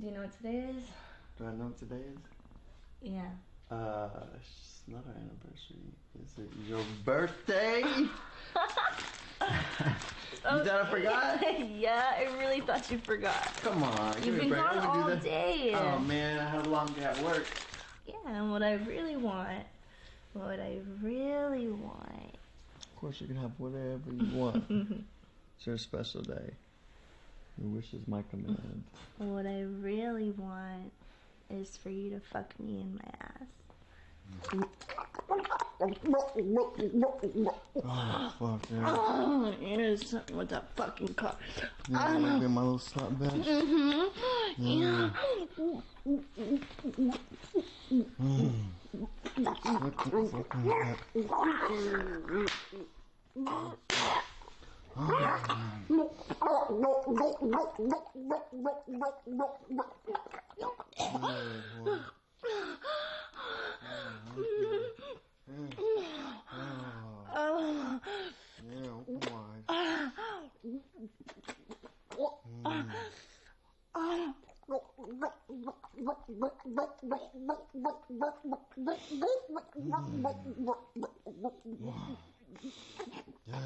Do you know what today is? Do I know what today is? Yeah. Uh, it's not our anniversary. Is it your birthday? you thought I forgot? yeah, I really thought you forgot. Come on. You've been gone all that. day. Oh man, I had a long day at work. Yeah, and what I really want, what I really want. Of course, you can have whatever you want. it's your special day. Your wish is my command. What I really want is for you to fuck me in my ass. Oh, fuck, yeah. Ah, oh, here's something with that fucking car. Yeah, ah. you be my little slap bitch. Mm-hmm. Yeah, mm. mm-hmm. Oh, why?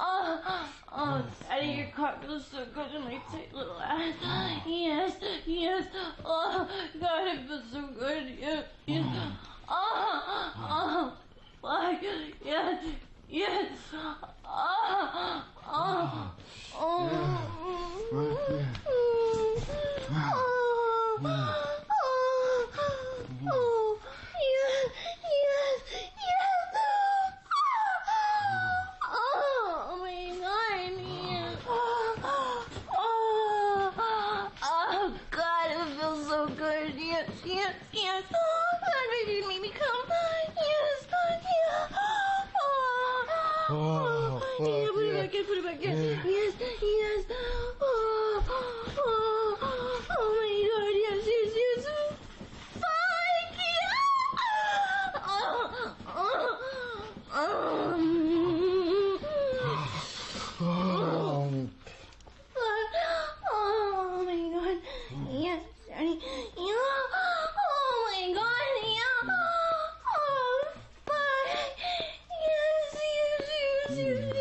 Oh, oh, Daddy, your car feels so good in my tight little ass. Yes, yes. Oh, God, it feels so good. Yes, yes. Oh, oh, fuck. Yes, yes. Oh, oh, oh. Oh, yes, yes, yes. Oh my god, yes. Oh, oh god, it feels good. Yes, yes, yes. Oh god, baby, make me come. Yes, yes. Oh, Oh, fuck, yeah, put it back in, put it back in. Yeah. Yes, yes. Oh, oh, oh my god, yes, yes, yes. Fuck yeah! Oh, oh, oh. Oh, Oh my god. Yes, Oh my god. Yeah. Oh, fuck. Yes, yes, yes, yes.